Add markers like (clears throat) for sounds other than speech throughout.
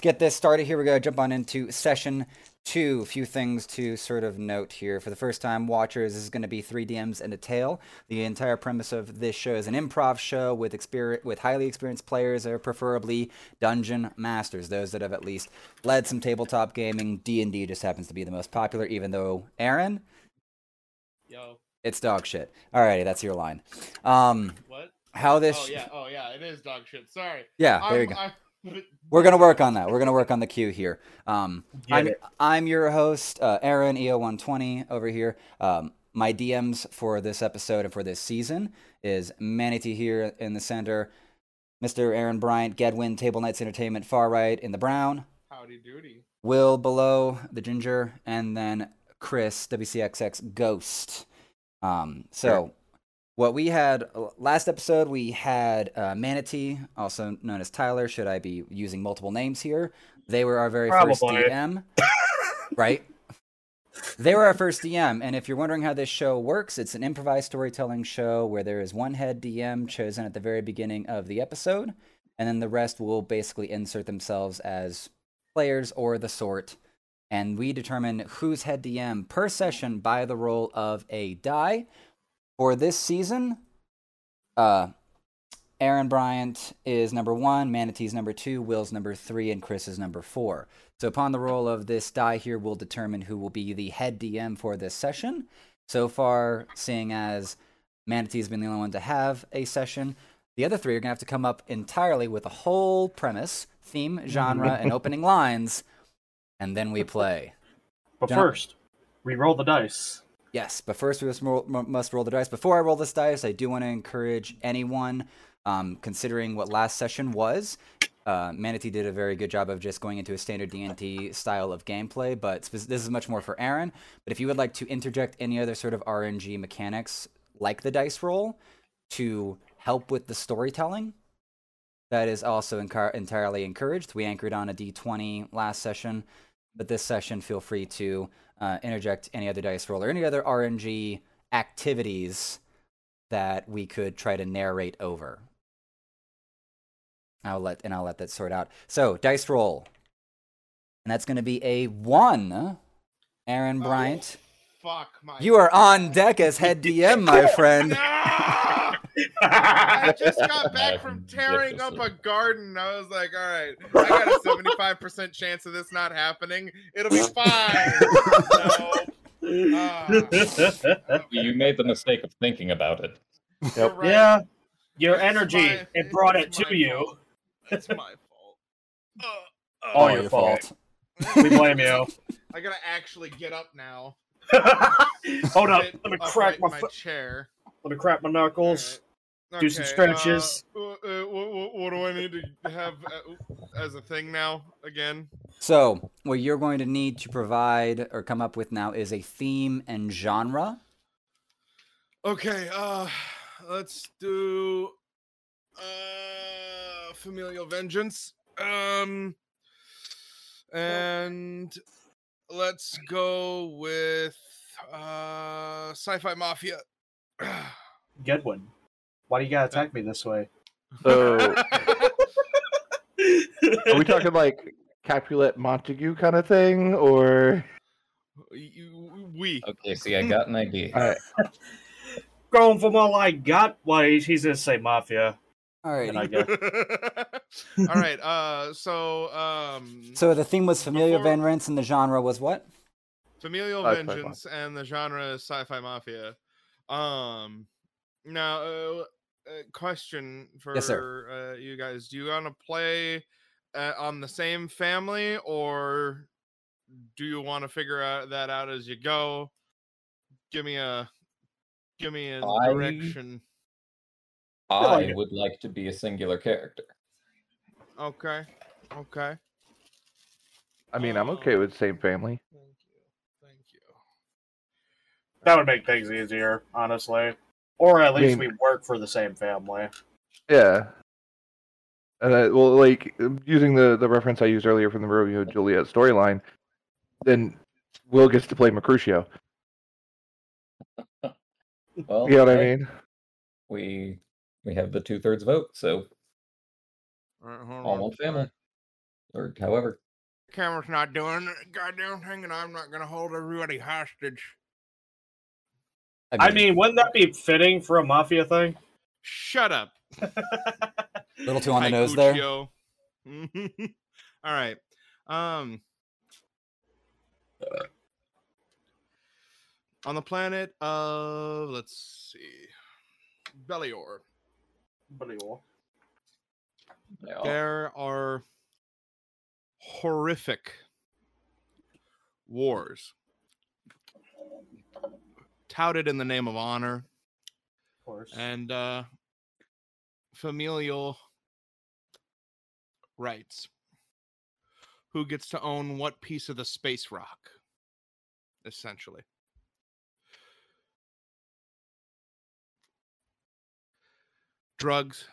let's get this started here. We're going to jump on into session two. A few things to sort of note here. For the first time watchers, this is going to be three DMs and a tale. The entire premise of this show is an improv show with experience, with highly experienced players, or preferably dungeon masters, those that have at least led some tabletop gaming. D and D just happens to be the most popular, even though Aaron, Yo, it's dog shit. Alrighty, that's your line. Um, what? how this? Oh yeah, oh yeah, it is dog shit. Sorry. yeah, there you I'm- go. I'm- We're gonna work on that. We're gonna work on the cue here. Um, I'm it. I'm your host, uh, Aaron EO120 over here. Um, my DMs for this episode and for this season is Manatee here in the center, Mr. Aaron Bryant, Gedwin, Table Knights Entertainment, far right in the brown, Howdy doody. Will below the ginger, and then Chris WCXX Ghost. Um, so Sure. What we had uh, last episode, we had uh, Manatee, also known as Tyler. Should I be using multiple names here? They were our very first DM, right? They were our first DM, and if you're wondering how this show works, it's an improvised storytelling show where there is one head DM chosen at the very beginning of the episode, and then the rest will basically insert themselves as players or the sort. And we determine who's head DM per session by the roll of a die. For this season, uh, Aaron Bryant is number one, Manatee's number two, Will's number three, and Chris is number four. So upon the roll of this die here, we'll determine who will be the head DM for this session. So far, seeing as Manatee's been the only one to have a session, the other three are gonna have to come up entirely with a whole premise, theme, genre, (laughs) and opening lines, and then we play. But John- first, we roll the dice. Yes, but first we must roll, must roll the dice. Before I roll this dice, I do want to encourage anyone, um, considering what last session was. Uh, Manatee did a very good job of just going into a standard D&D style of gameplay, but this is much more for Aaron. But if you would like to interject any other sort of RNG mechanics, like the dice roll, to help with the storytelling, that is also entirely encouraged. We anchored on a D20 last session, but this session, feel free to uh, interject any other dice roll or any other RNG activities that we could try to narrate over. I'll let and I'll let that sort out. So dice roll, and that's going to be a one. Aaron Oh, Bryant, Fuck my. you are on deck as head (laughs) DM, my friend. Ah! I (laughs) just got back from tearing up a garden. I was like, all right, I got a seventy-five percent chance of this not happening. It'll be fine. no. Ah. (laughs) You made the mistake of thinking about it. You're right. Yeah, your It's energy, my- it brought it to you. fault. It's my fault. (laughs) Uh, uh, All All your your fault. fault. We blame you. I gotta actually get up now. Hold up, Sit let me upright crack my my foot. chair. Let me crack my knuckles. Alright. Do some Okay, stretches. Uh, uh, uh, what, what, what do I need to have uh, as a thing now again? So what you're going to need to provide or come up with now is a theme and genre. Okay, uh, let's do uh, familial vengeance. Um, and let's go with uh, sci-fi mafia. (clears throat) Gedwin, why do you gotta attack me this way? So, (laughs) are we talking like Capulet Montague kind of thing, or we. Okay, see, I got an idea. (laughs) Alright. (laughs) Going from all I got, why he's gonna say mafia. All right, I guess. All right, Uh, so um, So the theme was familial Before- vengeance, and the genre was what? familial Sci-fi vengeance and the genre is sci-fi mafia. Um, now, uh, uh, question for Yes, sir. Uh, you guys: Do you want to play uh, on the same family, or do you want to figure out that out as you go? Give me a, give me a I- direction. I like would like to be a singular character. Okay. Okay. I mean, I'm okay with same family. Thank you. Thank you. that would make things easier, honestly. Or at least mean- we work for the same family. Yeah. And I, well, like using the the reference I used earlier from the Romeo and Juliet storyline, then Will gets to play Mercutio. (laughs) Well, You know what I hey, mean? We we have the two thirds vote, so All right, hold all on. family. Or however. Camera's not doing a goddamn thing, and I'm not gonna hold everybody hostage. I mean, wouldn't that be fitting for a mafia thing? Shut up. a (laughs) little too on the nose there. (laughs) All right. Um on the planet of let's see Belior, Belial. Yeah. there are horrific wars touted in the name of honor. Of course. and uh familial rights. Who gets to own what piece of the space rock essentially. Drugs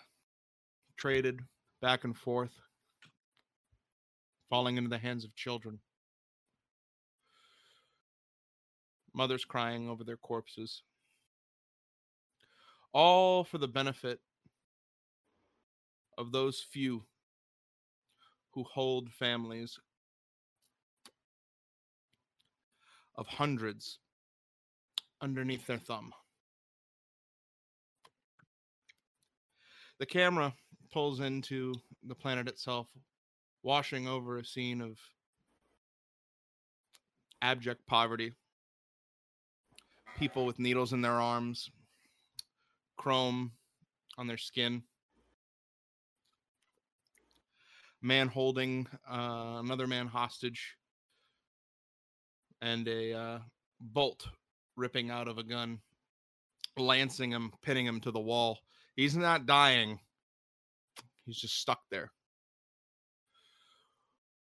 traded back and forth falling into the hands of children mothers crying over their corpses all for the benefit of those few who hold families of hundreds underneath their thumb. The camera pulls into the planet itself, washing over a scene of abject poverty, people with needles in their arms, chrome on their skin. Man holding uh, another man hostage and a uh, bolt ripping out of a gun lancing him pinning him to the wall. He's not dying. He's just stuck there.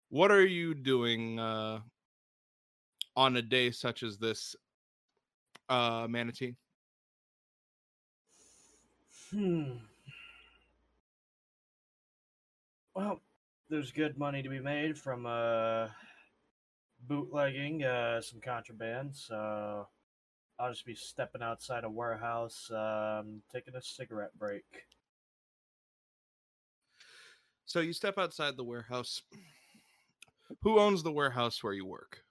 What are you doing uh, on a day such as this uh, manatee Hmm. Well, there's good money to be made from uh, bootlegging uh, some contraband, so I'll just be stepping outside a warehouse, um, taking a cigarette break. So you step outside the warehouse. Who owns the warehouse where you work?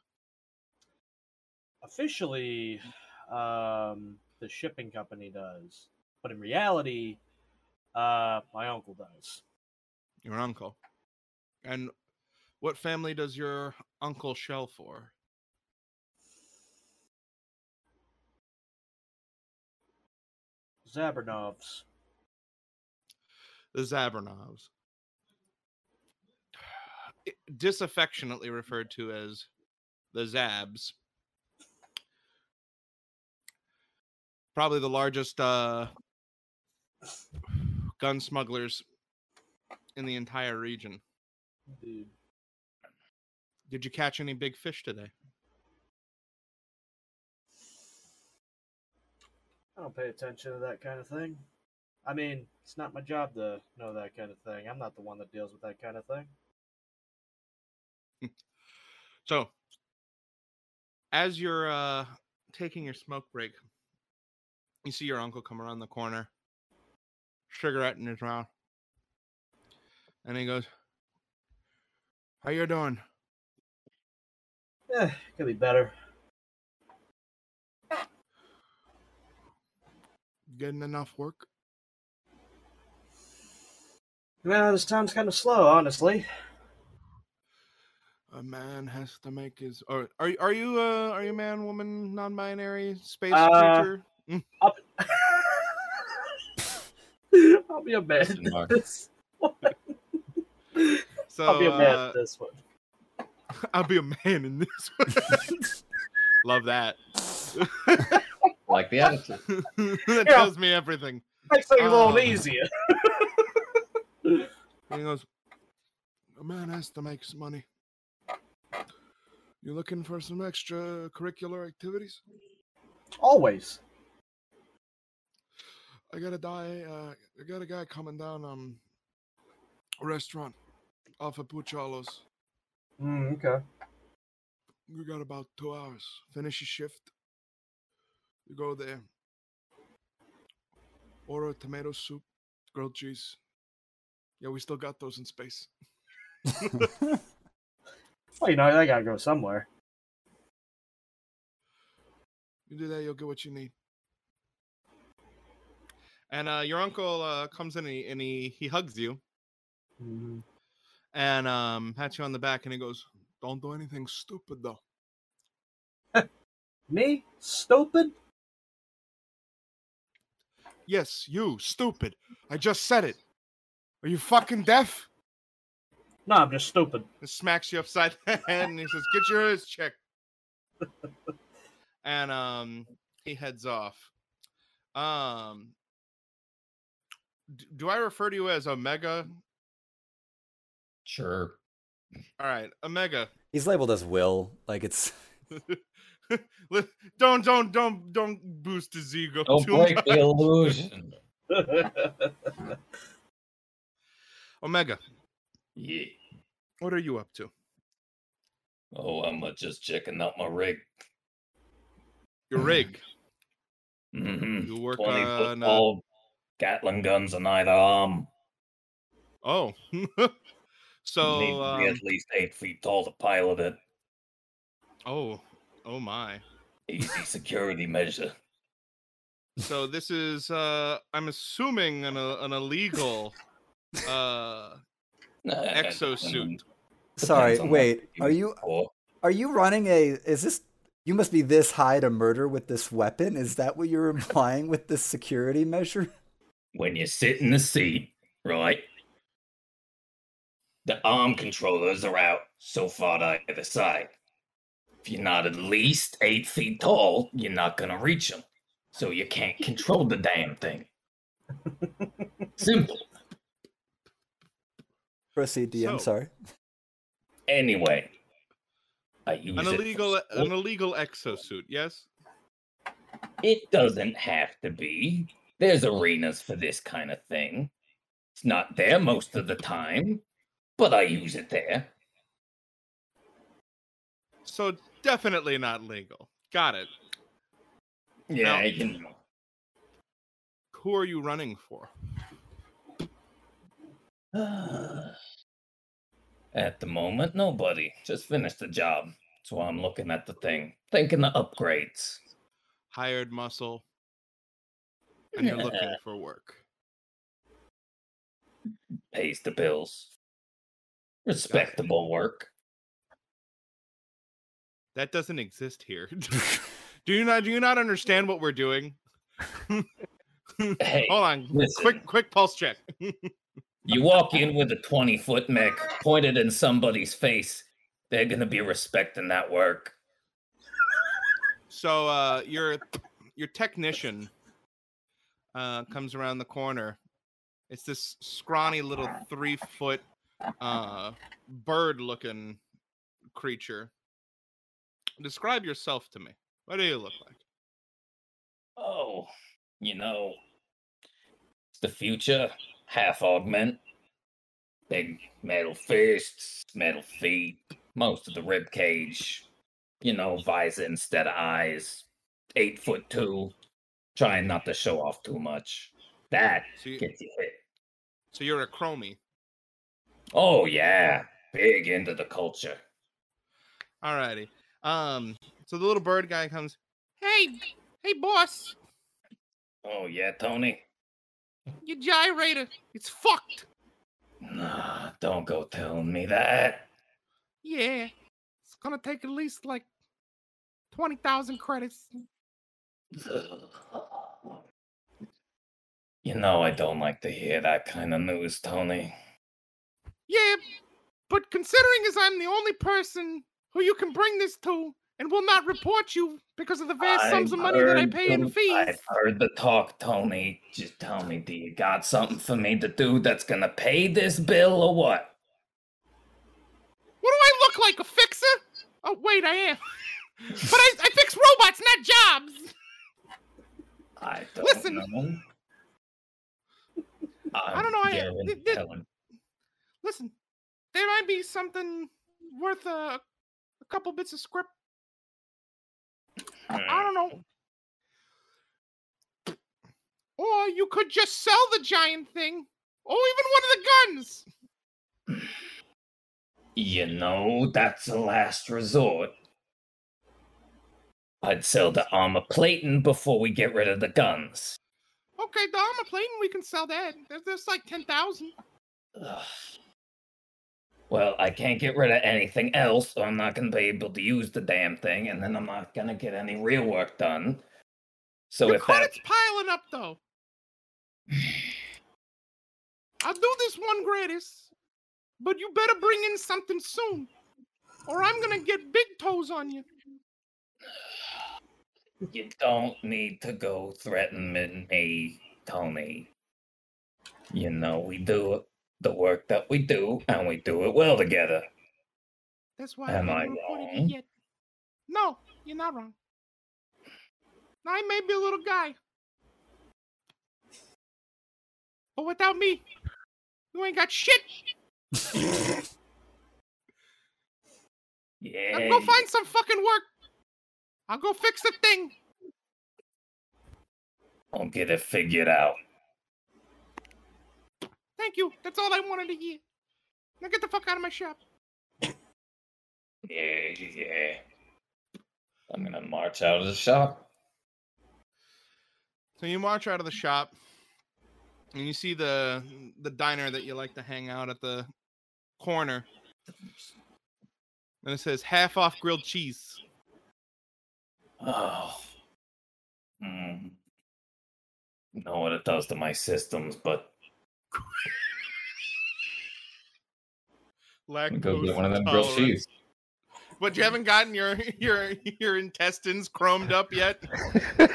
Officially, um, the shipping company does, but in reality, uh, my uncle does. Your uncle. And what family does your uncle shell for? Zabernovs. The Zabernovs. Disaffectionately referred to as the Zabs. Probably the largest uh, gun smugglers in the entire region. Dude. Did you catch any big fish today? I don't pay attention to that kind of thing. I mean, it's not my job to know that kind of thing. I'm not the one that deals with that kind of thing. (laughs) So, as you're uh, taking your smoke break, you see your uncle come around the corner, cigarette in his mouth, and he goes, "How you doing?" Eh, could be better. Getting enough work? Well, this town's kind of slow, honestly. A man has to make his. Or are you- are you uh are you man, woman, non-binary, space Uh, creature? I'll, (laughs) I'll be a man. Question at. This one. So I'll be a man uh, at this one. (laughs) I'll be a man in this one. (laughs) Love that. Like the attitude. that Yeah. tells me everything. Makes things a little uh, easier. He goes, A man has to make some money. You looking for some extra curricular activities? Always. I got a guy, uh, I got a guy coming down um restaurant off of Puchalos. Mm, okay. We got about two hours. Finish your shift. You go there. Order tomato soup, grilled cheese. Yeah, we still got those in space. (laughs) Well, you know, they gotta go somewhere. You do that, you'll get what you need. And uh, your uncle uh, comes in and he, and he he hugs you Mhm. and um, pats you on the back and he goes, "Don't do anything stupid though." (laughs) Me? Stupid? Yes, you stupid. I just said it. Are you fucking deaf? No, I'm just stupid. and smacks you upside (laughs) the head and he says, Get your ears checked. (laughs) and um he heads off. Um do I refer to you as Omega? Sure. All right, Omega. He's labeled as Will. Like it's (laughs) (laughs) don't don't don't don't boost his ego Don't too break much. the illusion. (laughs) Omega, Yeah. what are you up to? Oh, I'm uh, just checking out my rig. Your rig. Mm-hmm. You work 20 foot on uh, tall Gatling guns on either arm. oh. Need (laughs) to so be um, at least eight feet tall to pilot it. oh oh my. Easy (laughs) security measure. So this is uh I'm assuming an uh, an illegal (laughs) uh Nah, Exosuit. sorry. Depends on what Wait, you are you it for. are you running a? Is this? You must be this high to murder with this weapon. Is that what you're implying with this security measure? When you sit in the seat, right? The arm controllers are out so far to either side. If you're not at least eight feet tall, you're not gonna reach them. So you can't control the damn thing. (laughs) Simple. Proceed, DM. So- sorry. Anyway, I use an it. for illegal an illegal exosuit, yes? It doesn't have to be. There's arenas for this kind of thing. It's not there most of the time, but I use it there. So definitely not legal. Got it. Yeah, Now- you know. Who are you running for? (sighs) At the moment, nobody. Just finished the job. That's why I'm looking at the thing. Thinking the upgrades. Hired muscle. And you're (laughs) looking for work. Pays the bills. Respectable work. That doesn't exist here. (laughs) (laughs) do you not do you not understand what we're doing? Hey, Hold on. listen. Quick quick pulse check. you walk in with a 20 foot mech pointed in somebody's face, they're gonna be respecting that work. So uh your your technician uh comes around the corner. It's this scrawny little three foot uh bird looking creature. Describe yourself to me. What do you look like? Oh, you know, it's the future. Half augment. Big metal fists, metal feet, most of the rib cage. You know, visor instead of eyes. Eight foot two. Trying not to show off too much. That So, you, gets you hit. so you're a chromie. Oh yeah, big into the culture. Alrighty. Um so the little bird guy comes, Hey, hey boss, Oh yeah, Tony. your gyrator, it's fucked. Nah, don't go telling me that. Yeah. It's gonna take at least like twenty thousand credits. (laughs) You know I don't like to hear that kind of news, Tony. Yeah, but considering as I'm the only person who you can bring this to and will not report you because of the vast sums of money that I pay in fees. I've heard the talk, Tony. Just tell me, do you got something for me to do that's gonna pay this bill or what? What do I look like, a fixer? Oh wait, I am. (laughs) but I, I fix robots, not jobs. I don't Listen. know. (laughs) I don't know, I- I'm th- th- Listen, there might be something worth a, a couple bits of script. I Hmm. don't know. Or you could just sell the giant thing, or even one of the guns. (sighs) You know, that's a last resort. I'd sell the armor plating before we get rid of the guns. Okay, the armor plating, we can sell that. There's, there's like 10,000. Well, I can't get rid of anything else, so I'm not going to be able to use the damn thing, and then I'm not going to get any real work done. So Your if that, credit's piling up, though. (sighs) I'll do this one gratis, but you better bring in something soon, or I'm gonna get big toes on you. You don't need to go threatening me, Tony. You know, we do the work that we do, and we do it well together. That's why Am I I wrong? No, you're not wrong. I may be a little guy, but without me, you ain't got shit. Yeah. (laughs) Now go find some fucking work. I'll go fix the thing. I'll get it figured out. Thank you. That's all I wanted to hear. Now get the fuck out of my shop. Yeah, yeah. I'm gonna march out of the shop. So you march out of the shop, and you see the the diner that you like to hang out at the corner, and it says half off grilled cheese. Oh. Hmm. Know what it does to my systems, but I'm go get one of them grilled Lactose cheese. But you haven't gotten your your your intestines chromed up yet. (laughs)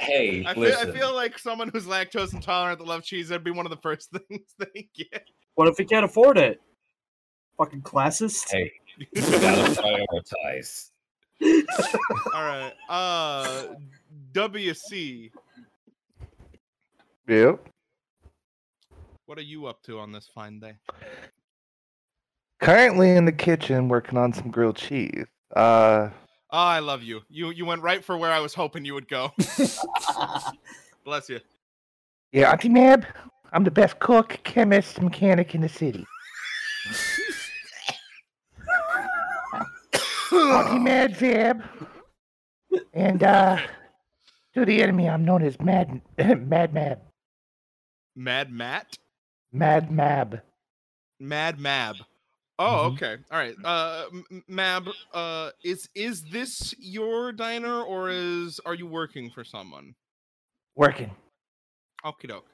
Hey, I feel. I feel like someone who's lactose intolerant that loves cheese, that'd be one of the first (laughs) things they get. What if he can't afford it? Fucking classist. Hey, you gotta prioritize. All right. Uh, WC, Yep. what are you up to on this fine day? Currently in the kitchen working on some grilled cheese. Uh, Oh, I love you. You you went right for where I was hoping you would go. (laughs) Bless you. yeah, Auntie Mab, I'm the best cook, chemist, mechanic in the city. Auntie Mad Zab. And uh, to the enemy, I'm known as Mad (laughs) Mad Mab. Mad Matt? Mad Mab. Mad Mab. Oh, Mhm. okay. All right. Uh Mab, uh is is this your diner or is are you working for someone? Working. Okie doke.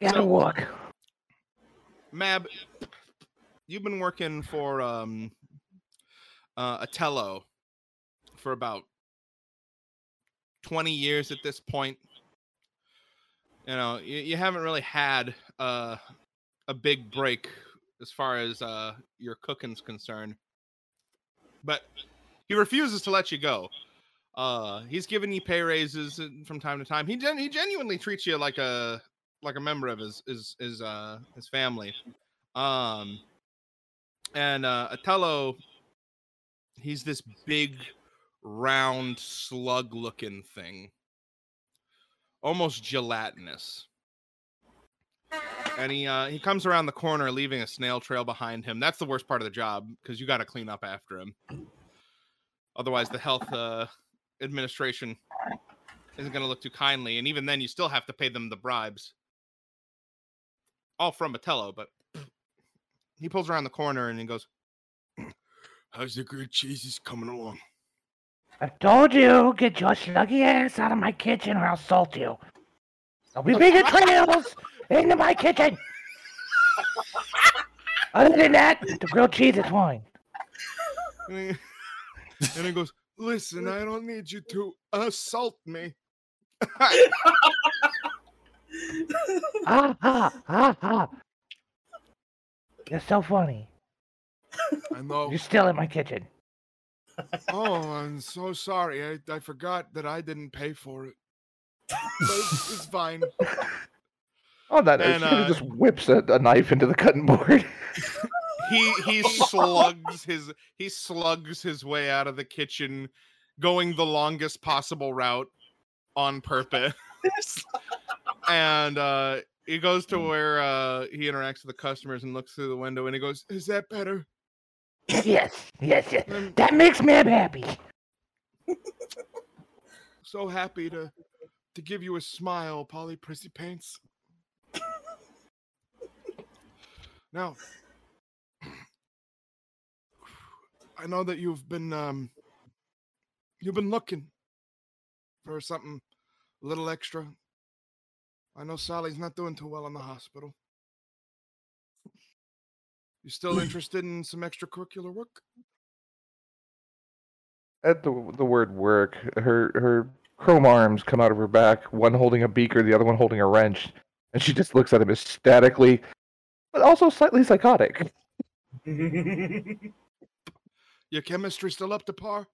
Gotta So- walk. Mab, you've been working for um uh Atello for about 20 years at this point. You know, you, you haven't really had uh a big break as far as uh your cooking's concerned. But he refuses to let you go. Uh he's giving you pay raises from time to time. He gen- he genuinely treats you like a like a member of his his his uh his family. Um and uh Atello he's this big round slug looking thing. Almost gelatinous. And he uh he comes around the corner leaving a snail trail behind him. That's the worst part of the job because you got to clean up after him. Otherwise the health uh administration isn't going to look too kindly and even then you still have to pay them the bribes all from Matello, but he pulls around the corner and he goes, "How's the grilled cheeses coming along?" I told you, get your sluggy ass out of my kitchen or I'll salt you. I'll be bigger trails into my kitchen. Other than that, the grilled cheese is fine. And (laughs) he, and he goes, "Listen, I don't need you to assault me." (laughs) Ah ha ha ha. You're so funny. (laughs) I know. You're still in my kitchen. Oh, I'm so sorry. I, I forgot that I didn't pay for it. But it's, it's fine. (laughs) Oh, that And, uh, just whips a, a knife into the cutting board. (laughs) He he slugs his he slugs his way out of the kitchen, going the longest possible route on purpose. and uh he goes to where uh he interacts with the customers and looks through the window and he goes, "Is that better?" Yes, yes, yes. I'm That makes me happy. so happy to to give you a smile, Polly Prissy Paints. Now, I know that you've been um you've been looking for something a little extra. I know Sally's not doing too well in the hospital. You still interested in some extracurricular work? At the the word work, her her chrome arms come out of her back, one holding a beaker, the other one holding a wrench, and she just looks at him ecstatically, but also slightly psychotic. (laughs) Your chemistry still up to par?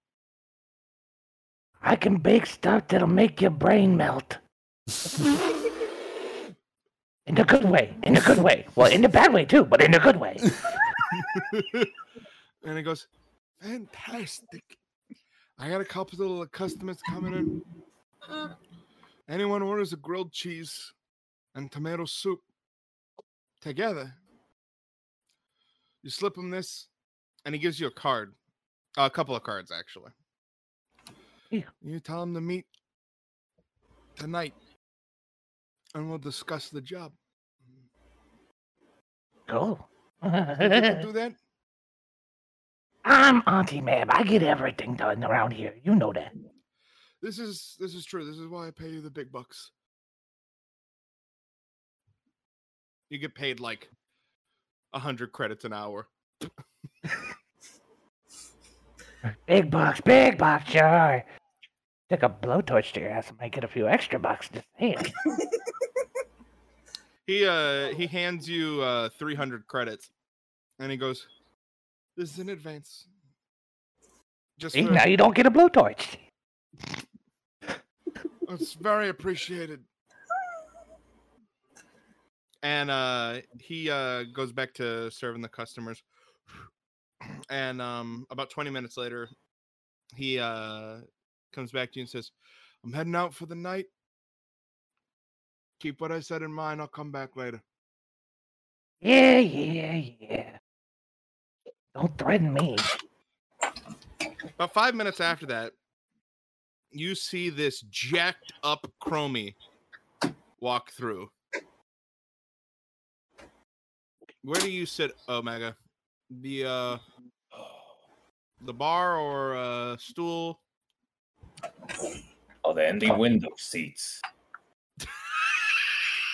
I can bake stuff that'll make your brain melt. (laughs) In a good way. In a good way. Well, in a bad way too, but in a good way. (laughs) (laughs) and he goes, Fantastic. I got a couple of little customers coming in. Anyone orders a grilled cheese and tomato soup together, you slip them this, and he gives you a card. a couple of cards, actually. Yeah. You tell him to meet tonight, and we'll discuss the job. Cool. Think you can do (laughs) that? I'm Auntie Mab. I get everything done around here. You know that. This is this is true. This is why I pay you the big bucks. You get paid like a hundred credits an hour. (laughs) Big bucks, big bucks, sure. Stick a blowtorch to your ass and might get a few extra bucks. Just saying. (laughs) He uh he hands you uh three hundred credits, and he goes, "This is in advance." Just See, for- now you don't get a blowtorch. it's very appreciated. And uh he uh goes back to serving the customers. (sniffs) And um about 20 minutes later, he uh comes back to you and says, I'm heading out for the night. Keep what I said in mind, I'll come back later. Yeah, yeah, yeah. Don't threaten me. About five minutes after that, you see this jacked up Chromie walk through. Where do you sit, Omega? The uh the bar or uh stool? Oh, the empty window seats.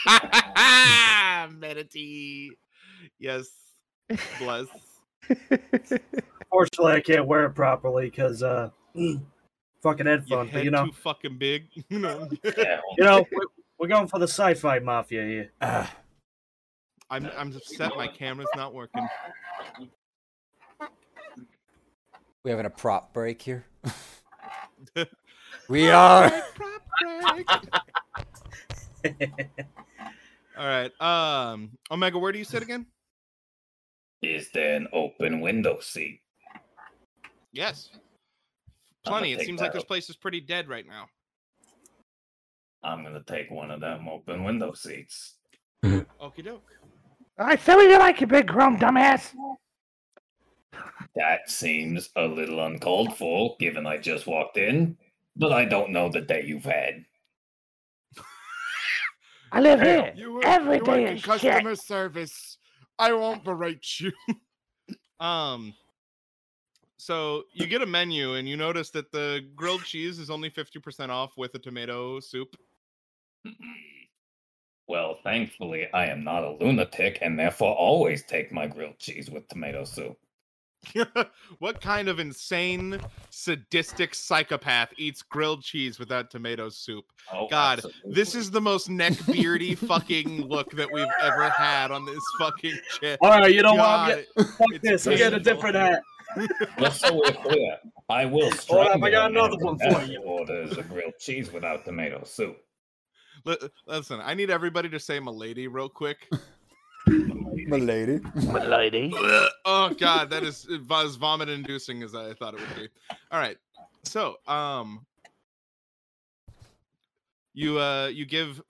(laughs) Medity. Yes. Bless. (laughs) Fortunately, I can't wear it properly because uh, (clears throat) fucking Your headphones. But you know, too fucking big. (laughs) You know. You know, we're, we're going for the sci-fi mafia here. Ah, I'm I'm upset my camera's not working. we having a prop break here. we are. Prop break. All right. Um Omega, where do you sit (sighs) again? Is there an open window seat? Yes. Plenty. It seems like that this place is pretty dead right now. I'm gonna take one of them open window seats. (laughs) Okie doke. I said we like you, big chrome dumbass. That seems a little uncalled for, given I just walked in, but I don't know the day you've had. I live here. You work, Every you day in is customer shit. service. I won't berate you. (laughs) um so you get a menu and you notice that the grilled cheese is only 50% off with a tomato soup. (clears throat) Well, thankfully, I am not a lunatic and therefore always take my grilled cheese with tomato soup. (laughs) what kind of insane sadistic psychopath eats grilled cheese without tomato soup? Oh, God, This is the most neckbeardy fucking look that we've ever had on this fucking shit. All right, you know what? Get, (laughs) fuck it's this. I'm getting a different hat. (laughs) Just so we're clear, I will Hold strike up, I got another one for you. Orders a grilled cheese without tomato soup. Li- Listen, I need everybody to say "milady" real quick. My lady. My lady. (laughs) oh God, that is as vomit-inducing as I thought it would be. All right, so um, you uh, you give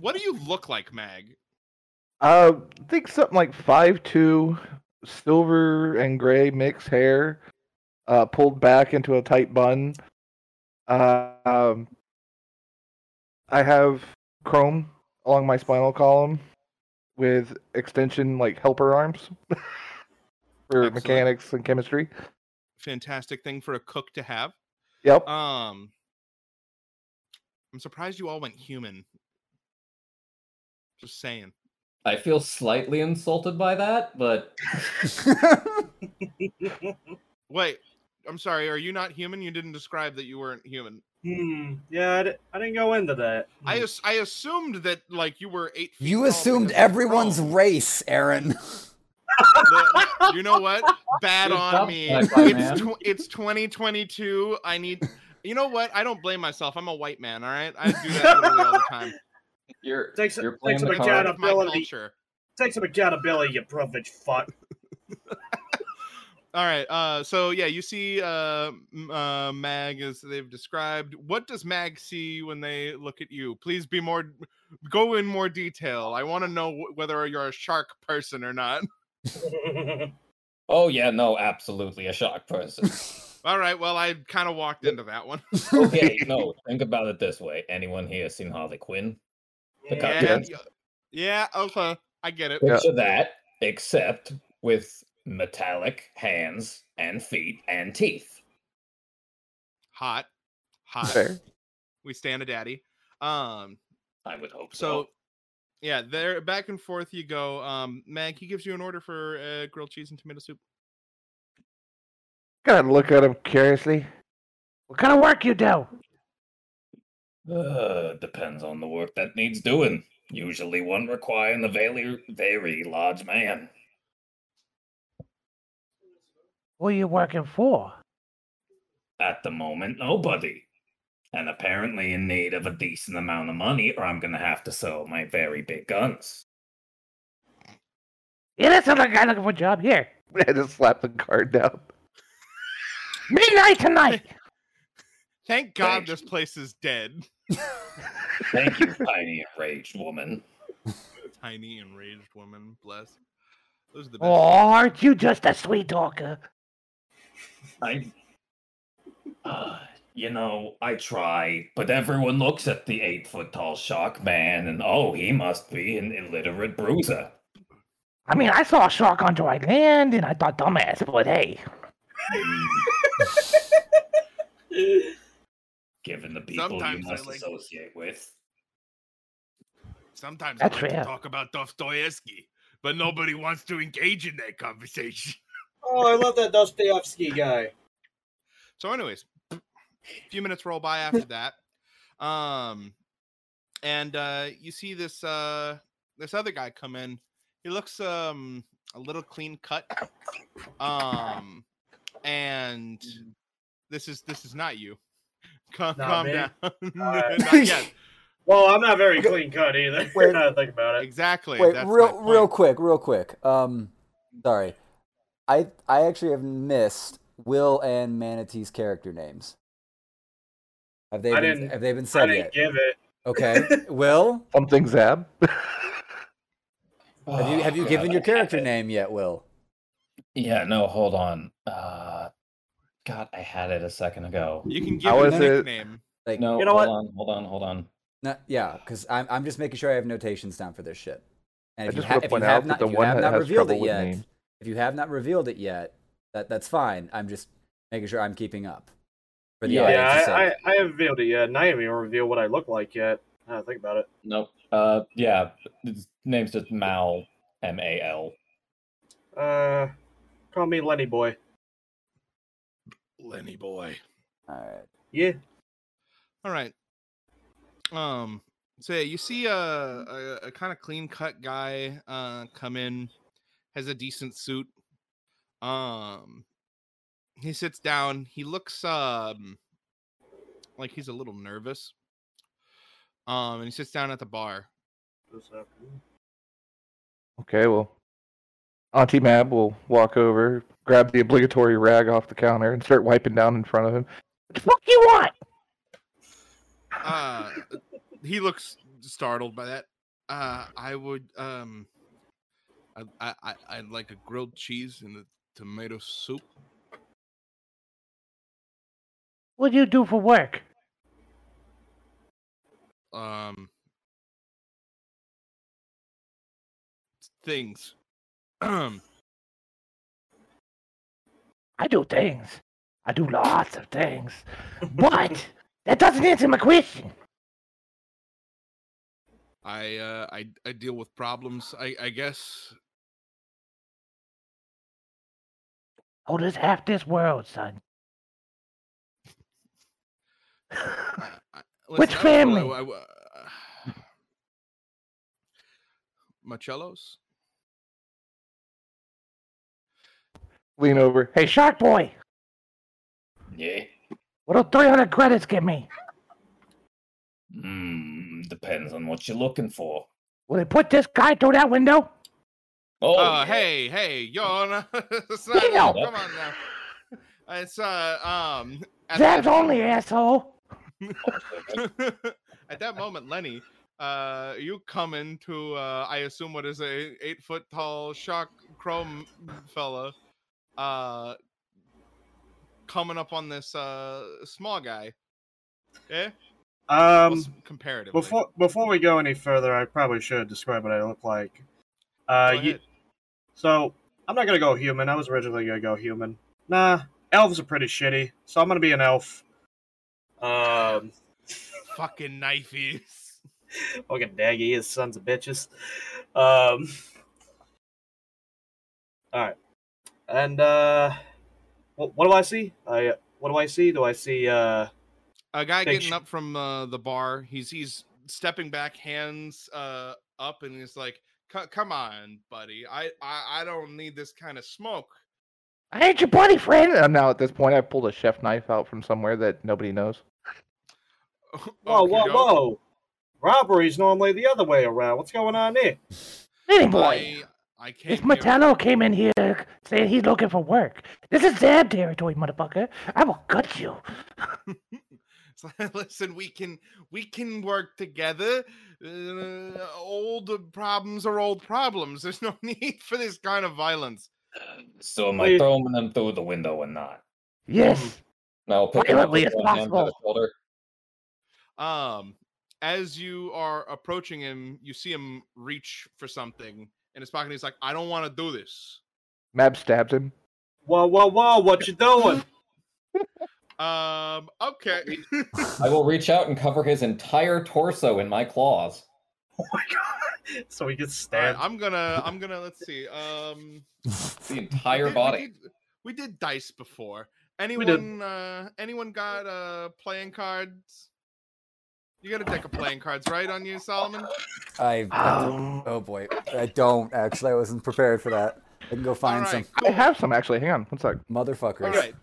what do you look like, Mag? Uh, I think something like five two, silver and gray mixed hair, uh, pulled back into a tight bun. Uh, um, I have chrome along my spinal column with extension like helper arms (laughs) for Excellent. mechanics and chemistry. Fantastic thing for a cook to have. Yep. Um, I'm surprised you all went human. Just saying. I feel slightly insulted by that, but (laughs) Wait, I'm sorry. Are you not human? You didn't describe that you weren't human. Hmm. Yeah, I, didn't go into that. I Hmm. as- I assumed that like you were eight. Feet you tall assumed because of everyone's chrome. race, Aaron. (laughs) The- you know what? Bad Good on job, me. Black Lives It's tw- it's 2022. I need. You know what? I don't blame myself. I'm a white man. All right. I do that literally all the (laughs) time. you're Takes- you're takes playing some the card. part my accountability. culture. Take some accountability, you privileged fuck. (laughs) All right. Uh, so yeah, you see uh, uh, Mag as they've described. What does Mag see when they look at you? Please be more. Go in more detail. I want to know wh- whether you're a shark person or not. (laughs) Oh yeah, no, absolutely a shark person. (laughs) All right. Well, I kind of walked into that one. (laughs) okay, no, think about it this way. Anyone here seen Harley Quinn? The Yeah. Yeah. Okay. I get it. Yeah. Picture that, except with metallic hands and feet and teeth. Hot. Hot. Fair. We stand a daddy. Um. I would hope So, so. yeah, there back and forth you go. Um, Mag, he gives you an order for uh, grilled cheese and tomato soup. Gotta look at him curiously. What kind of work you do? Uh, depends on the work that needs doing. Usually one requiring a very, very large man. Who are you working for? At the moment, nobody. And apparently in need of a decent amount of money, or I'm gonna have to sell my very big guns. Yeah, that's another guy looking for a job here. (laughs) I just slapped the card down. Midnight tonight. (laughs) Thank God Thank this place is dead. Thank you, (laughs) tiny enraged woman. Tiny enraged woman, bless. Those are the Oh, best. aren't you just a sweet talker? I, uh, you know, I try, but everyone looks at the eight foot tall shock man and oh, he must be an illiterate bruiser. I mean, I saw a shark on dry land, and I thought dumbass, but hey, (laughs) Given the people Sometimes you I must like- associate with. Sometimes That's I like fair. to talk about Dostoevsky, but nobody wants to engage in that conversation. Oh, I love that Dostoevsky guy. So, anyways, a few minutes roll by after (laughs) that, um, and uh, you see this uh, this other guy come in. He looks um a little clean cut, um, and this is this is not you. (laughs) Calm, Not calm down. (laughs) Alright. not yet. Well, I'm not very clean cut either. Wait. now that I think about it. Exactly. Wait, that's real, real quick, real quick. Um, sorry, I I actually have missed Will and Manatee's character names. Have they I been didn't- Have they been said I said didn't yet? give it. Okay, (laughs) Will, Something Zab. (laughs) have you have you Oh, given God, your character name yet, Will? Yeah, no, hold on. Uh, God, I had it a second ago. You can give How it a is it- nickname. Like, No, You know hold what? on, hold on, hold on. no, yeah, because I'm I'm just making sure I have notations down for this shit. And I if you, just ha- wanna if you have out not, the if you one have that not has revealed it trouble yet, names. If you have not revealed it yet, that that's fine. I'm just making sure I'm keeping up for the Yeah, audience's Yeah, I, I, I, haven't revealed it yet, and I haven't even revealed what I look like yet. Now that I think about it. Nope. Uh, yeah, his name's just Mal, M A L. Uh, call me Lenny Boy. Lenny boy. All right. Yeah. All right. Um. So yeah, you see a a, a kind of clean cut guy uh come in, has a decent suit. Um. He sits down. He looks um like he's a little nervous. Um, and he sits down at the bar. What's up? Okay, well, Auntie Mab will walk over, grab the obligatory rag off the counter, and start wiping down in front of him. what the fuck you want? Uh, he looks startled by that. Uh, I would um, I I I'd like a grilled cheese and a tomato soup. What do you do for work? Um, things. Um, (clears throat) I do things. I do lots of things. But that doesn't answer my question. I uh I I deal with problems. I I guess. Oh, there's half this world, son. I, I, (laughs) Which listen, I family? I- I- uh, Machellos. Lean over. Hey, Shark Boy, Yeah. what'll 300 credits get me? Hmm. Depends on what you're looking for. Will they put this guy through that window? Oh, uh, yeah. hey, hey, yo, no, (laughs) it's not, Damn. come on now. It's uh, um, at Zab's that- only, asshole. (laughs) at that moment, Lenny, uh, you come into, uh, I assume what is a eight foot tall shock chrome fella, uh, coming up on this uh small guy. Yeah, Um, s- comparatively. before before we go any further, I probably should describe what I look like. Uh, Go you, ahead. So I'm not gonna go human. I was originally gonna go human. Nah, elves are pretty shitty, so I'm gonna be an elf. Um, fucking knifeys. (laughs) fucking daggy is sons of bitches. Um, all right, and uh, what, what do I see? I what do I see? Do I see uh? a guy getting sh- up from uh, the bar he's he's stepping back hands uh up and he's like "Co- come on buddy I, I i don't need this kind of smoke I ain't your buddy, friend. And now at this point, I've pulled a chef knife out from somewhere that nobody knows. (laughs) Whoa, whoa, Okey-doke. whoa! Robbery's normally the other way around. What's going on here? Hey, boy. i i This can't came in here saying he's looking for work. This is Zab territory, motherfucker. I will gut you. (laughs) (laughs) listen we can we can work together uh, old problems are old problems (laughs) there's no need for this kind of violence So am I throwing them through the window or not? Yes. No, pick up as one the possible. shoulder. um as you are approaching him you see him reach for something in his pocket he's like i don't want to do this Mab stabs him. Whoa, whoa, whoa! What you doing? (laughs) um okay (laughs) I will reach out and cover his entire torso in my claws. oh my god! (laughs) So he gets All right, stabbed. i'm gonna (laughs) i'm gonna let's see um The we entire did- we body. did, we did dice before anyone uh anyone got uh playing cards you got a deck of playing cards right on you solomon I, I Um, oh boy, I don't actually. I wasn't prepared for that. I can go find All some right, I have some actually. Hang on, one sec. motherfuckers. All right.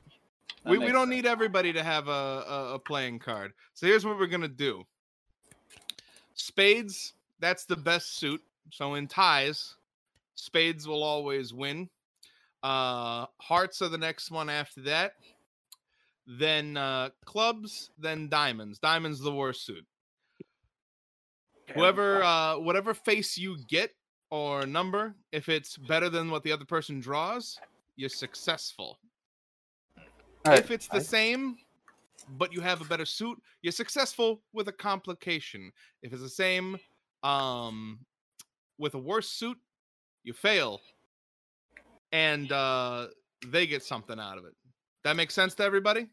We, we don't sense. need everybody to have a, a, a playing card. So here's what we're gonna do. Spades, that's the best suit. So in ties, spades will always win. Uh hearts are the next one after that. Then uh clubs, then diamonds. Diamonds the worst suit. Whoever uh whatever face you get or number, if it's better than what the other person draws, you're successful right, if it's the same but you have a better suit you're successful with a complication if it's the same um with a worse suit you fail and uh they get something out of it that makes sense to everybody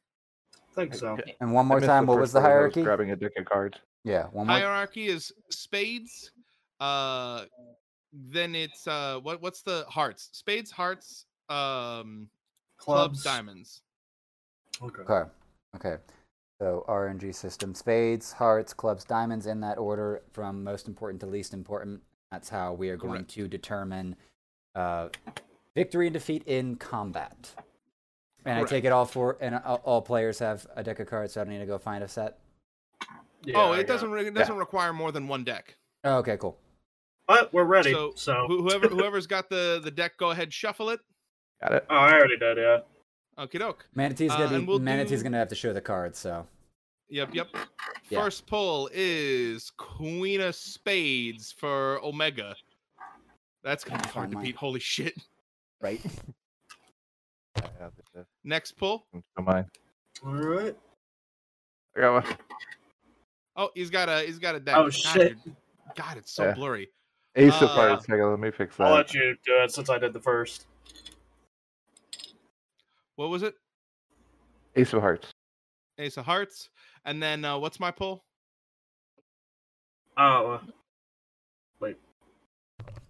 I think so. And one more time, what was the part where I hierarchy? grabbing a deck of cards. Yeah, one more. hierarchy is spades uh then it's uh what what's the hearts spades hearts um clubs Clubs, diamonds Okay. Okay. Okay. So RNG system: spades, hearts, clubs, diamonds in that order, from most important to least important. That's how we are going Correct. to determine uh, victory and defeat in combat. And I take it all for and all, all players have a deck of cards, so I don't need to go find a set. Yeah, oh it doesn't it doesn't require more than one deck Oh, okay, cool. But we're ready. So, So, whoever (laughs) whoever's got the the deck go ahead shuffle it Got it. oh, I already did. Yeah. Okie doke. Manatee's Uh, gonna and be, we'll Manatee's do- gonna have to show the card. so Yep, yep. Yeah. First pull is Queen of Spades for Omega. That's gonna be hard to beat. Holy shit. Right? (laughs) I have it, uh, Next pull. Don't. All right. I got one. Oh, he's got a he's got a deck. Oh, God, shit. God, it's so Yeah. blurry. Ace of Uh, Hearts. Let me fix that. I'll let you do it since I did the first. What was it? Ace of Hearts. Ace of Hearts. And then uh, what's my pull? Oh, uh,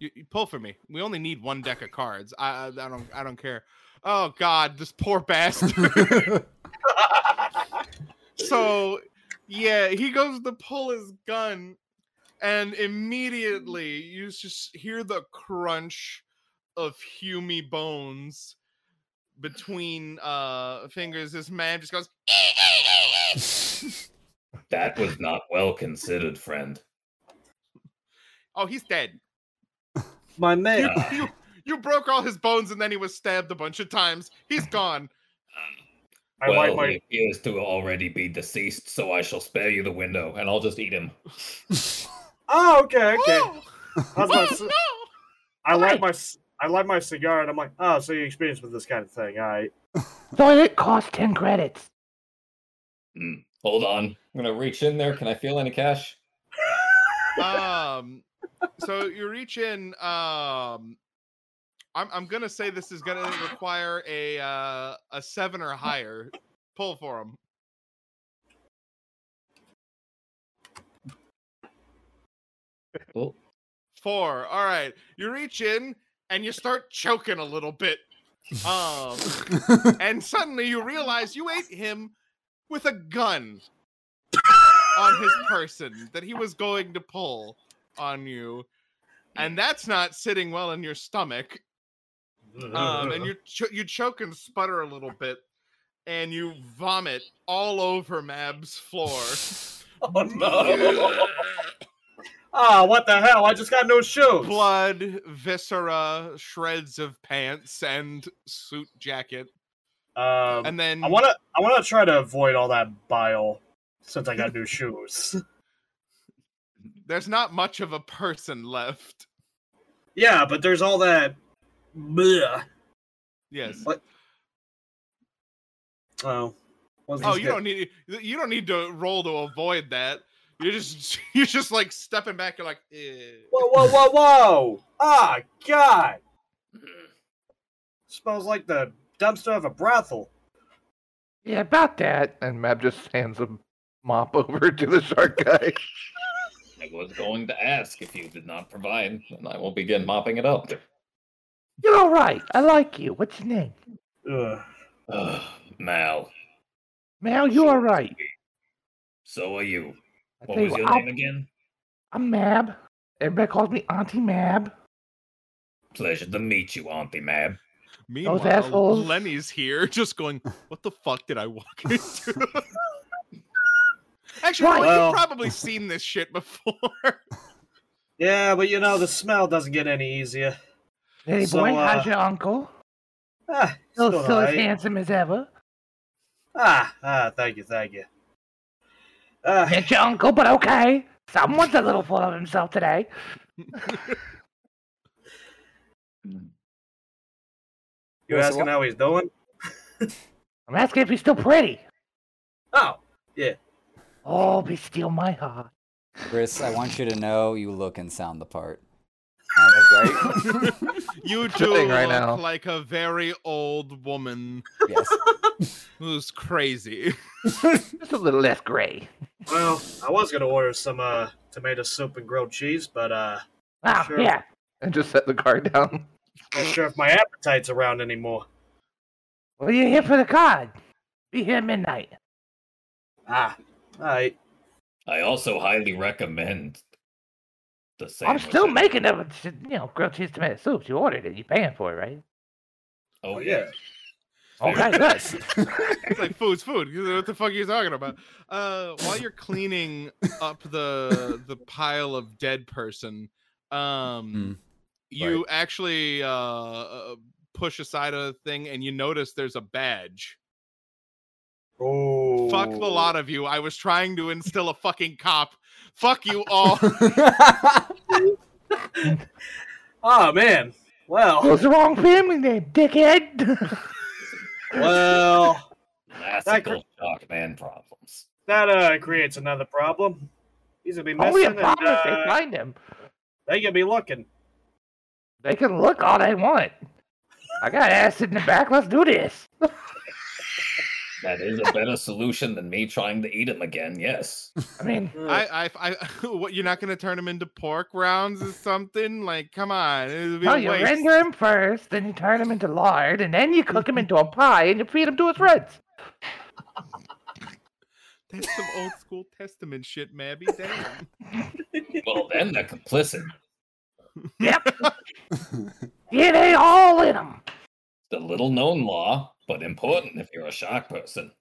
You, you pull for me. We only need one deck of cards. I, I I don't I don't care. Oh God, this poor bastard. (laughs) so yeah, he goes to pull his gun, and immediately you just hear the crunch of Humy bones between uh fingers. This man just goes. That was not well considered, friend. Oh, he's dead. my man. you, you broke all his bones, and then he was stabbed a bunch of times. He's gone. I well, like my. he appears to already be deceased, so I shall spare you the window, and I'll just eat him. (laughs) Oh, okay, okay. Oh, I was about oh, no. I light my c- I light my cigar and I'm like, oh, so you experience with this kind of thing, all right? (laughs) it costs 10 credits. Hmm, Hold on. I'm gonna reach in there. Can I feel any cash? um so you reach in um i'm i'm gonna say this is gonna require a uh a seven or higher pull for him Four. All right, you reach in and you start choking a little bit um (laughs) and suddenly you realize you ate him with a gun on his person that he was going to pull on you and that's not sitting well in your stomach um, and you cho- you choke and sputter a little bit, and you vomit all over Mab's floor. (laughs) oh no! (laughs) Ah, what the hell? I just got no shoes. Blood, viscera, shreds of pants, and suit jacket, Um, and then I wanna I wanna try to avoid all that bile since I got new (laughs) shoes. there's not much of a person left. Yeah, but there's all that. Bleh. Yes. What? Oh. Oh, you good. don't need you don't need to roll to avoid that. You're just (laughs) you're just like stepping back. You're like, eh. Whoa, whoa, whoa, whoa! Ah, God! Smells like the dumpster of a brothel. Yeah, about that. And Mab just hands a mop (laughs) over to the shark guy. I was going to ask if you did not provide, and I will begin mopping it up. You're all right. I like you. What's your name? Ugh. Ugh, Mal, Mal, you all right. so are you. I What tell you was your I'll- name again? I'm Mab. Everybody calls me Auntie Mab. Pleasure to meet you, Auntie Mab. Meanwhile, assholes. Lenny's here, (laughs) just going, "What the fuck did I walk into?" (laughs) Actually, Right. Well- you've probably seen this shit before. (laughs) Yeah, but you know, the smell doesn't get any easier. Hey, So, boy, uh, how's your uncle? Ah, Still, still still as handsome as ever. Ah, ah, thank you, thank you. Ah, Met your uncle, but okay. Someone's a little full of himself today. (laughs) you Yeah, asking what- how he's doing? (laughs) I'm asking if he's still pretty. Oh, yeah. Oh, be steal my heart. Chris, I want you to know you look and sound the part. Right? (laughs) you do Sitting right look now. like a very old woman Yes. (laughs) who's crazy. (laughs) Just a little less gray. well, I was gonna order some uh tomato soup and grilled cheese, but uh, Ah, Sure. yeah. and just set the card down. not sure if my appetite's around anymore. Well, you're here for the card. Be here midnight. Ah, alright. I also highly recommend the same. I'm still making them, you know, grilled cheese tomato soups. You ordered it. You're paying for it, right? Oh Oh, yeah. yeah. Okay, good. (laughs) it's like food's food. You- What the fuck are you talking about? Uh, while you're cleaning up the (laughs) the pile of dead person, um, you actually uh, uh push aside a thing and you notice there's a badge. Oh. Fuck the lot of you. I was trying to instill a fucking cop. Fuck you all. (laughs) (laughs) Oh man. Well, was the wrong family name, dickhead. well, Classical shock man problems. that uh creates another problem. He's gonna be missing, Only a and problem if they uh, find him. they gonna be looking. They can look all they want. I got acid in the back. Let's do this. (laughs) That is a better solution than me trying to eat him again. Yes. (laughs) I mean, I, I, I, (laughs) what? You're not gonna turn him into pork rounds or something? Like, come on, it would be no, you waste. render him first, then you turn him into lard, and then you cook him into a pie, and you feed him to his friends. That's some old school testament shit, Mabby. Damn. (laughs) Well, then they're complicit. Yep. Get it all in him. A little known law, but important if you're a shark person.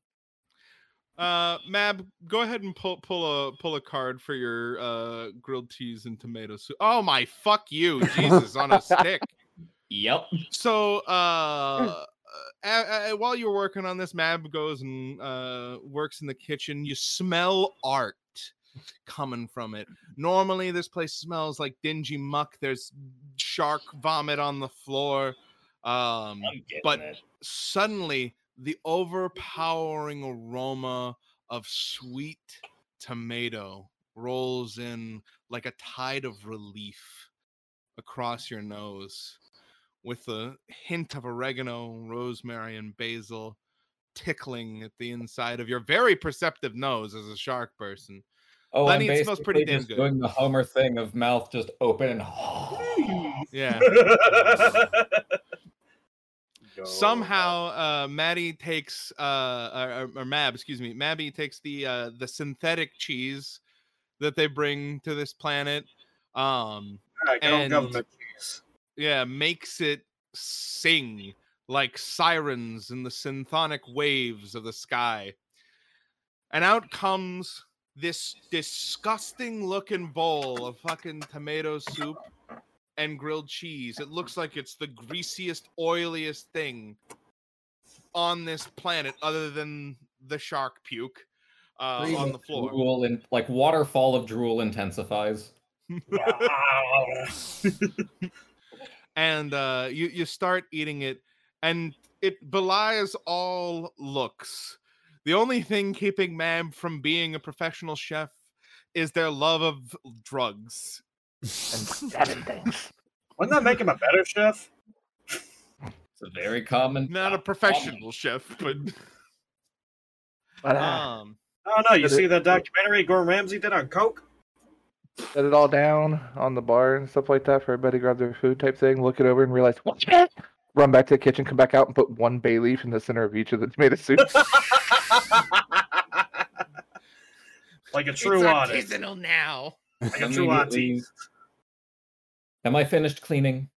Uh, Mab, go ahead and pull pull a pull a card for your uh grilled cheese and tomato soup. Oh my, fuck you, Jesus, on a stick. (laughs) Yep. So, uh, uh, while you're working on this, Mab goes and uh works in the kitchen. You smell art coming from it. Normally, this place smells like dingy muck. There's shark vomit on the floor. Um, but it. suddenly the overpowering aroma of sweet tomato rolls in like a tide of relief across your nose with a hint of oregano, rosemary, and basil tickling at the inside of your very perceptive nose as a shark person. Oh, Lenny, I'm it smells pretty damn good. doing the Homer thing of mouth just open and. Yeah. (laughs) (laughs) (laughs) somehow uh maddie takes uh or, or mab excuse me mabby takes the uh the synthetic cheese that they bring to this planet um old and- government cheese. yeah makes it sing like sirens in the synthonic waves of the sky and out comes this disgusting looking bowl of fucking tomato soup and grilled cheese it looks like it's the greasiest oiliest thing on this planet other than the shark puke uh, on the floor Drool and like waterfall of drool intensifies. (laughs) and uh, you you start eating it, and it belies all looks. The only thing keeping Mab from being a professional chef is their love of drugs. And seven things. Wouldn't that make him a better chef? It's a very common. Not a professional chef, but (laughs) But, uh, um, I don't know. You But it- see that documentary Gordon Ramsay did on Coke? Set it all down on the bar and stuff like that for everybody to grab their food type thing. Look it over and realize what shit. Run back to the kitchen, come back out, and put one bay leaf in the center of each of the tomato soups. (laughs) (laughs) like a true honest. artisanal now. Like a true auntie. Am I finished cleaning?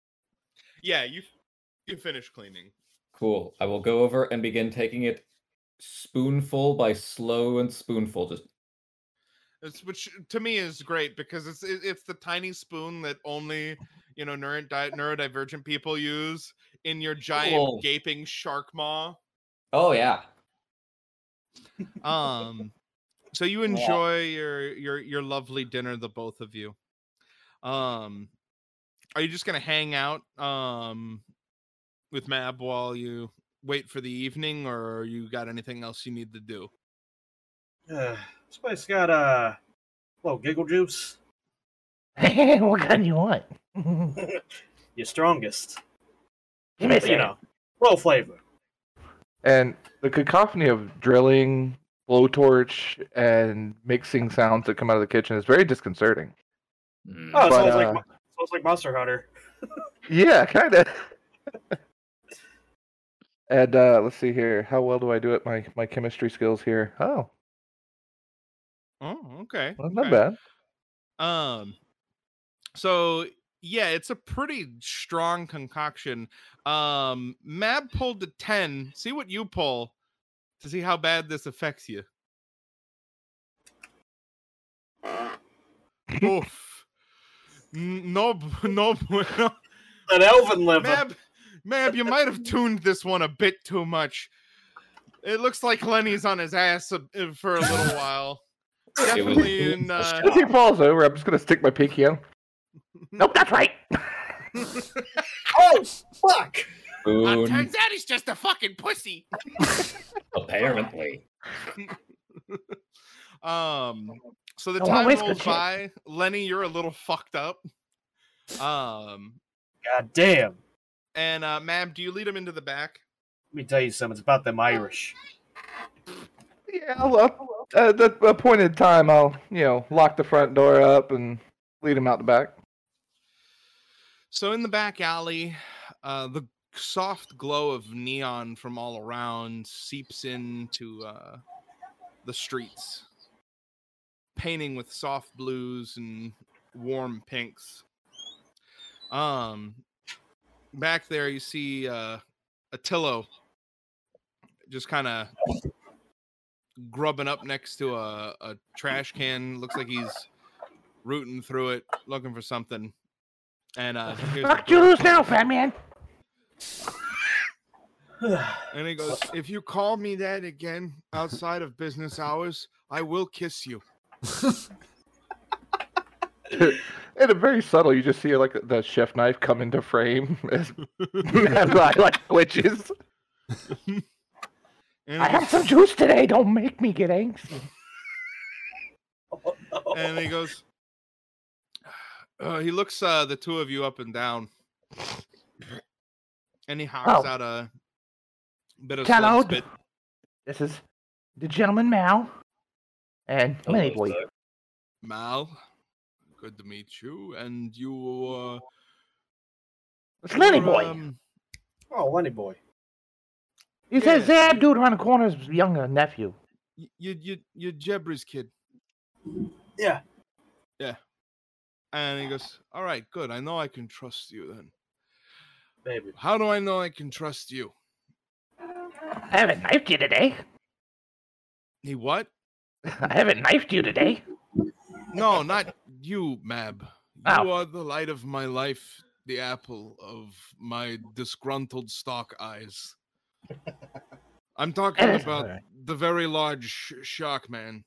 Yeah, you you finished cleaning. Cool. I will go over and begin taking it spoonful by slow and spoonful. Just It's, which to me is great because it's it, it's the tiny spoon that only you know neuro, neurodivergent people use in your giant Cool. gaping shark maw. oh yeah. Um, so you (laughs) enjoy your your your lovely dinner, the both of you. Um, are you just gonna hang out um with Mab while you wait for the evening, or you got anything else you need to do? Uh, this place got uh, little giggle juice. (laughs) what gun you want? (laughs) Your strongest. Give me you know, low flavor. and the cacophony of drilling, blowtorch, and mixing sounds that come out of the kitchen is very disconcerting. Oh, it But, smells like uh, Mo- smells like Monster Hunter. Yeah, kind of. and uh, let's see here. How well do I do at my my chemistry skills here? Oh, Oh, okay. well, not okay. bad. Um, so yeah, it's a pretty strong concoction. Um, Mab pulled a ten. See what you pull to see how bad this affects you. (laughs) Oof. N- No, no, bueno. That elven liver. Mab, Mab, you might have tuned this one a bit too much. It looks like Lenny's on his ass a- uh, for a little (laughs) while. It was- Definitely in. Uh, As he falls over, I'm just gonna stick my pinky out. (laughs) Nope, that's right. (laughs) Oh fuck! Boone, out he's just a fucking pussy. apparently. Um. So the Don't time waste rolls good shit. by. Lenny, you're a little fucked up. Um. God damn! And uh, Mab, do you lead him into the back? Let me tell you something. It's about them Irish. Yeah, I'll, I'll, at the appointed time, I'll you know lock the front door up and lead him out the back. So in the back alley, uh, the soft glow of neon from all around seeps into uh, the streets, painting with soft blues and warm pinks. Um, back there you see uh, Attillo just kind of grubbing up next to a, a trash can. Looks like he's rooting through it, looking for something. And uh, (laughs) here's Fuck you lose now, fat man. (sighs) And he goes, If you call me that again outside of business hours, I will kiss you. And a very subtle, you just see like the chef knife come into frame (laughs) as Mad Eye like glitches. I have some juice today. Don't make me get angsty. and he goes, uh, He looks uh, the two of you up and down. And he hawks Oh. out a bit of Hello. This is the gentleman Mal and Lenny Hello, Boy. sir. Mal, good to meet you. And you, uh, It's Lenny you're, Boy. um, Oh, Lenny boy. He's yeah. that Zab dude around the corner corner's younger nephew. y- you, you, you Jebra's kid. Yeah. Yeah. And he goes, All right, good. I know I can trust you then. Baby. How do I know I can trust you? I haven't knifed you today. He what? (laughs) I haven't knifed you today. No, not you, Mab. You Oh. are the light of my life, the apple of my disgruntled stalk eyes. (laughs) I'm talking That is about alright. the very large sh- shark man.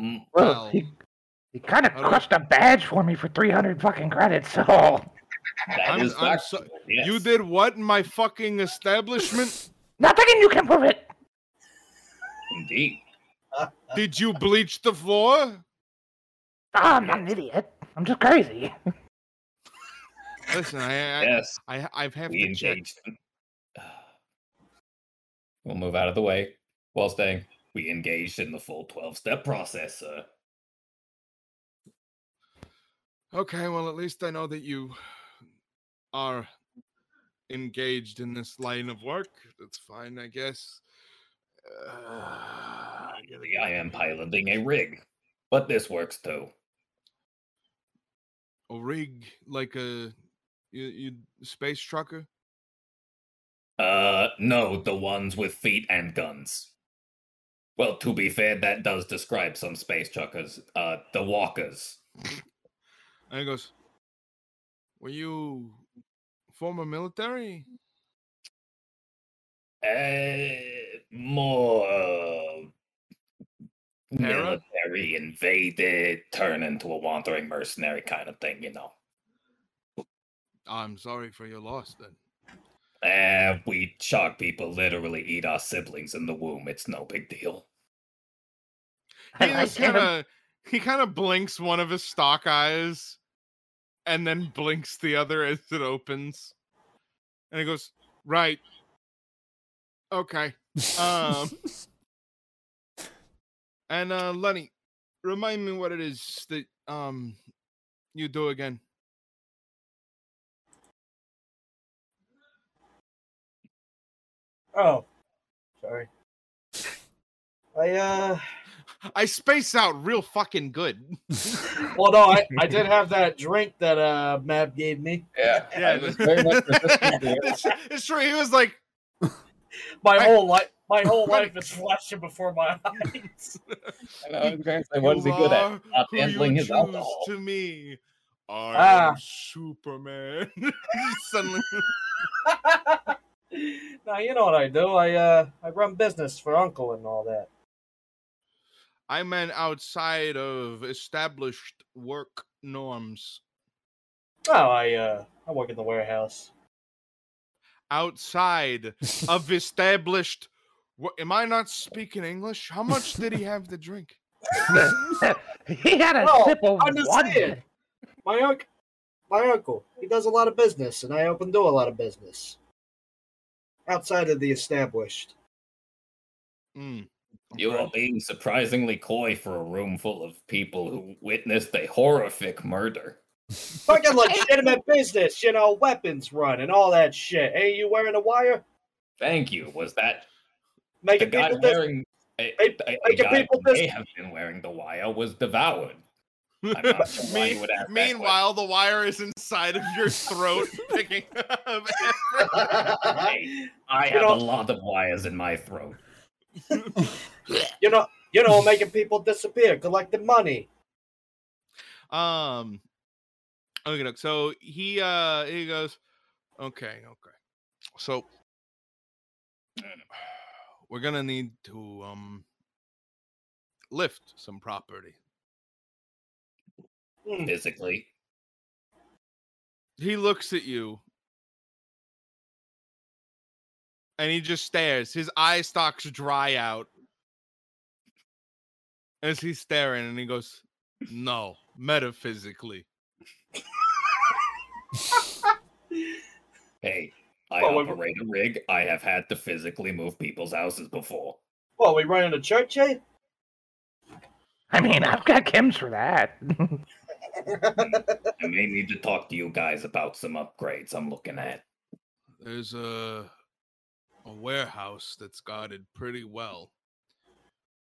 Mm, Well, Well, he, he kind of how crushed a badge for me for 300 fucking credits, so. that I'm- is I'm so- yes. You did what in my fucking establishment? (laughs) Nothing and you can prove it. Indeed. Did you bleach the floor? Ah, I'm not an idiot. I'm just crazy. Listen, I, I, Yes. I, I have we to check. engaged. (sighs) in- We'll move out of the way while staying. We engaged in the full 12 step process, sir. Okay, well, at least I know that you are engaged in this line of work. That's fine, I guess. Uh, I gotta Really, get- I am piloting a rig, but this works too. a rig like a you, you space trucker. Uh, no, the ones with feet and guns. Well, to be fair, that does describe some space truckers. Uh, the walkers. (laughs) And he goes, "Were you former military?" Uh, more uh, military invaded, turn into a wandering mercenary kind of thing, you know. I'm sorry for your loss. Then Uh, we shark people literally eat our siblings in the womb. It's no big deal. he like kind of he kind of blinks one of his stalk eyes, and then blinks the other as it opens, and he goes, "Right, okay." Um, (laughs) and uh, Lenny, remind me what it is that um you do again. Oh, sorry. I uh. I space out real fucking good. (laughs) Well, no, I, I did have that drink that uh Mab gave me. Yeah, Yeah, I was very much resistant to (laughs) it. it's, it's true. He was like, My I- whole life, my whole life is flashing before my (laughs) eyes. I know, I was going to say, what is he good at? are Not handling his choose alcohol. To me, I Ah. am Superman. (laughs) Suddenly, (laughs) now you know what I do. I uh I run business for Uncle and all that. I meant outside of established work norms. Oh, I uh I work in the warehouse. Outside of (laughs) established. Wha- Am I not speaking English? How much did he have to drink? (laughs) he had a No, sip of I'm just one. saying. My uncle, my uncle, he does a lot of business, and I help him do a lot of business outside of the established. Mm, You are being surprisingly coy for a room full of people who witnessed a horrific murder. Fucking (laughs) legitimate business, you know, weapons run and all that shit. Ain't you wearing a wire? Thank you. Was that the Making guy people dis- wearing a, a, a guy people who may dis- have been wearing the wire was devoured? (laughs) I'm not sure why you would ask that Meanwhile, the wire is inside of your throat, (laughs) picking up. question. Hey, I have know- a lot of wires in my throat. you know, you know, making people disappear, collecting money. Um. Okay, look. So he uh he goes, okay, okay. So (sighs) we're gonna need to um lift some property. Physically, He looks at you. And he just stares. His eye stalks dry out. As he's staring, and he goes, No, metaphysically. (laughs) hey, I Well, we- operate a rig. I have had to physically move people's houses before. What, we running a church, eh? I mean, I've got chems for that. I may need to talk to you guys about some upgrades I'm looking at. There's a a warehouse that's guarded pretty well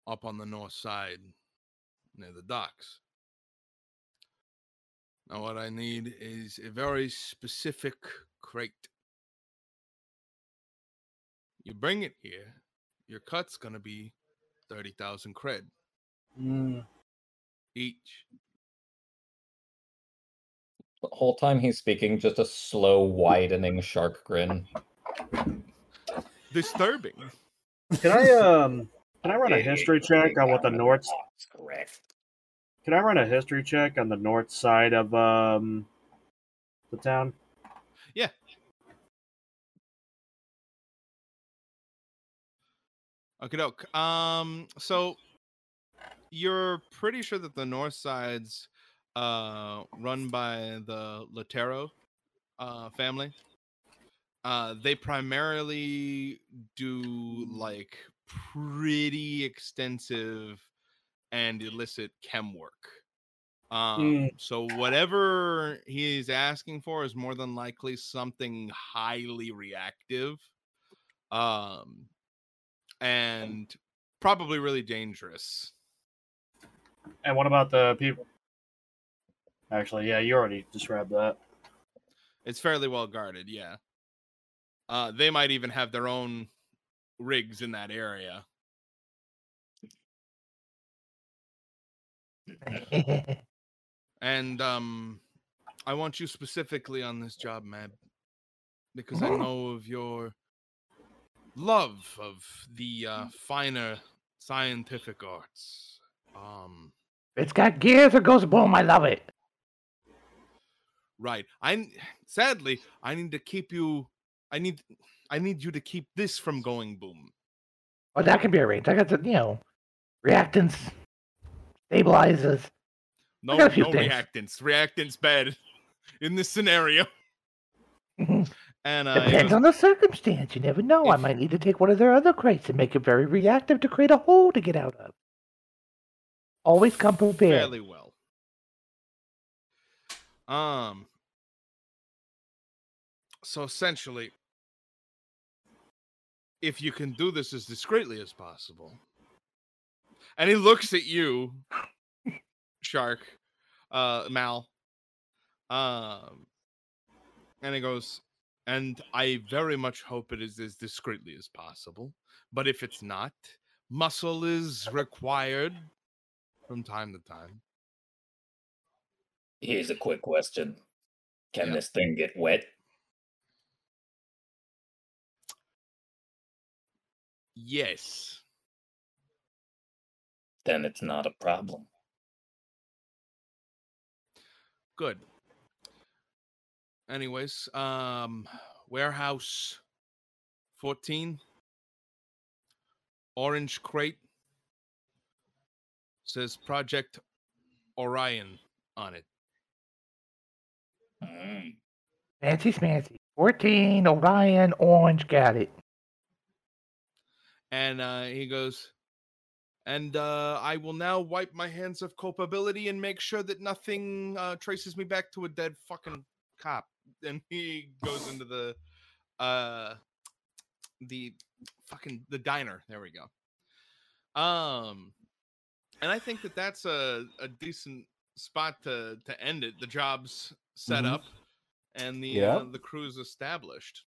up on the north side near the docks. Now what I need is a very specific crate. You bring it here, your cut's gonna be thirty thousand cred Hmm. each. The whole time he's speaking, just a slow, widening shark grin. Disturbing. Can I um can I run a history check on what the hey, north that's Correct. Can I run a history check on the north side of um the town? Yeah. Okay, doke. Um, so you're pretty sure that the north side's uh run by the Latero uh family. Uh they primarily do like pretty extensive and illicit chem work. Um Mm. so whatever he's asking for is more than likely something highly reactive. Um and probably really dangerous. And what about the people Actually, yeah, you already described that. It's fairly well guarded, yeah. Uh, they might even have their own rigs in that area. (laughs) And um, I want you specifically on this job, Mab, because I know of your love of the uh, finer scientific arts. Um, it's got gears, it goes boom. I love it. right. I sadly I need to keep you. I need. I need you to keep this from going boom. Oh, that can be arranged. I got the, you know, reactants, stabilizers. No, got a few no things. reactants. Reactants bad (laughs) in this scenario. Mhm. And uh, Depends on the circumstance. You never know. I might need to take one of their other crates and make it very reactive to create a hole to get out of. Always come prepared. fairly well. Um. So essentially, if you can do this as discreetly as possible, and he looks at you, Shark, uh, Mal, um, and he goes, and I very much hope it is as discreetly as possible. But if it's not, muscle is required from time to time. Here's a quick question. Can Yeah. this thing get wet? Yes. Then it's not a problem. Good. Anyways, um warehouse 14 orange crate says project Orion on it. Mm. Fancy smancy. 14, Orion, orange, got it. And uh he goes and uh I will now wipe my hands of culpability and make sure that nothing uh traces me back to a dead fucking cop. And he goes into the uh the fucking the diner. There we go. Um and I think that that's a a decent spot to to end it. The job's set Mhm. up and the Yep. uh, the crew's established.